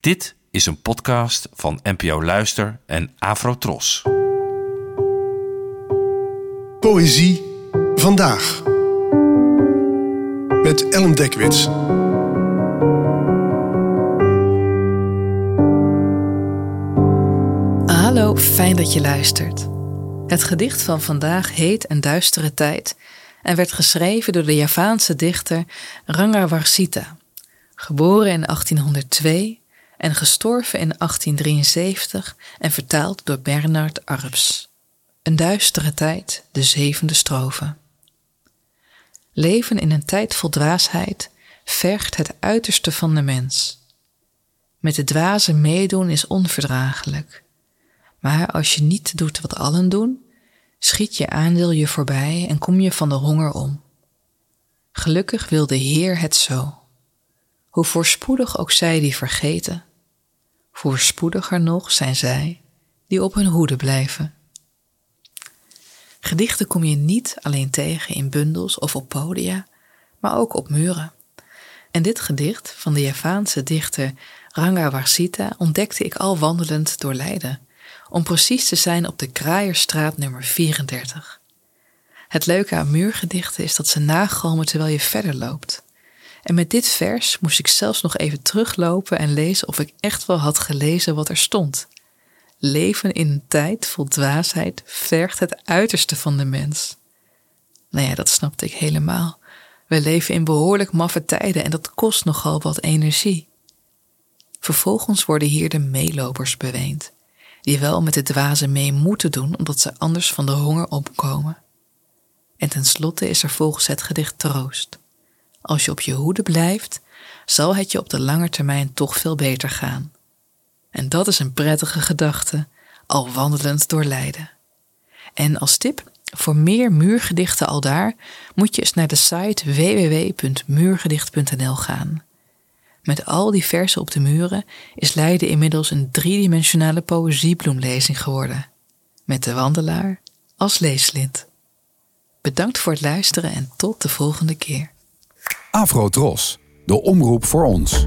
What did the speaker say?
Dit is een podcast van NPO Luister en Afrotros. Poëzie vandaag. Met Ellen Dekwits. Hallo, fijn dat je luistert. Het gedicht van vandaag heet Een duistere tijd en werd geschreven door de Javaanse dichter Rangawarsita, geboren in 1802 en gestorven in 1873 en vertaald door Bernard Arps. Een duistere tijd, de zevende strofe. Leven in een tijd vol dwaasheid vergt het uiterste van de mens. Met de dwaze meedoen is onverdraaglijk. Maar als je niet doet wat allen doen, schiet je aandeel je voorbij en kom je van de honger om. Gelukkig wil de Heer het zo. Hoe voorspoedig ook zij die vergeten, voorspoediger nog zijn zij die op hun hoede blijven. Gedichten kom je niet alleen tegen in bundels of op podia, maar ook op muren. En dit gedicht van de Javaanse dichter Ranga Warsita ontdekte ik al wandelend door Leiden, om precies te zijn op de Kraaierstraat nummer 34. Het leuke aan muurgedichten is dat ze nagalmen terwijl je verder loopt. En met dit vers moest ik zelfs nog even teruglopen en lezen of ik echt wel had gelezen wat er stond. Leven in een tijd vol dwaasheid vergt het uiterste van de mens. Nou ja, dat snapte ik helemaal. We leven in behoorlijk maffe tijden en dat kost nogal wat energie. Vervolgens worden hier de meelopers beweend, die wel met de dwazen mee moeten doen omdat ze anders van de honger opkomen. En tenslotte is er volgens het gedicht troost. Als je op je hoede blijft, zal het je op de lange termijn toch veel beter gaan. En dat is een prettige gedachte, al wandelend door Leiden. En als tip, voor meer muurgedichten al daar, moet je eens naar de site www.muurgedicht.nl gaan. Met al die versen op de muren is Leiden inmiddels een driedimensionale poëziebloemlezing geworden. Met de wandelaar als leeslint. Bedankt voor het luisteren en tot de volgende keer. Afro Tros, de omroep voor ons.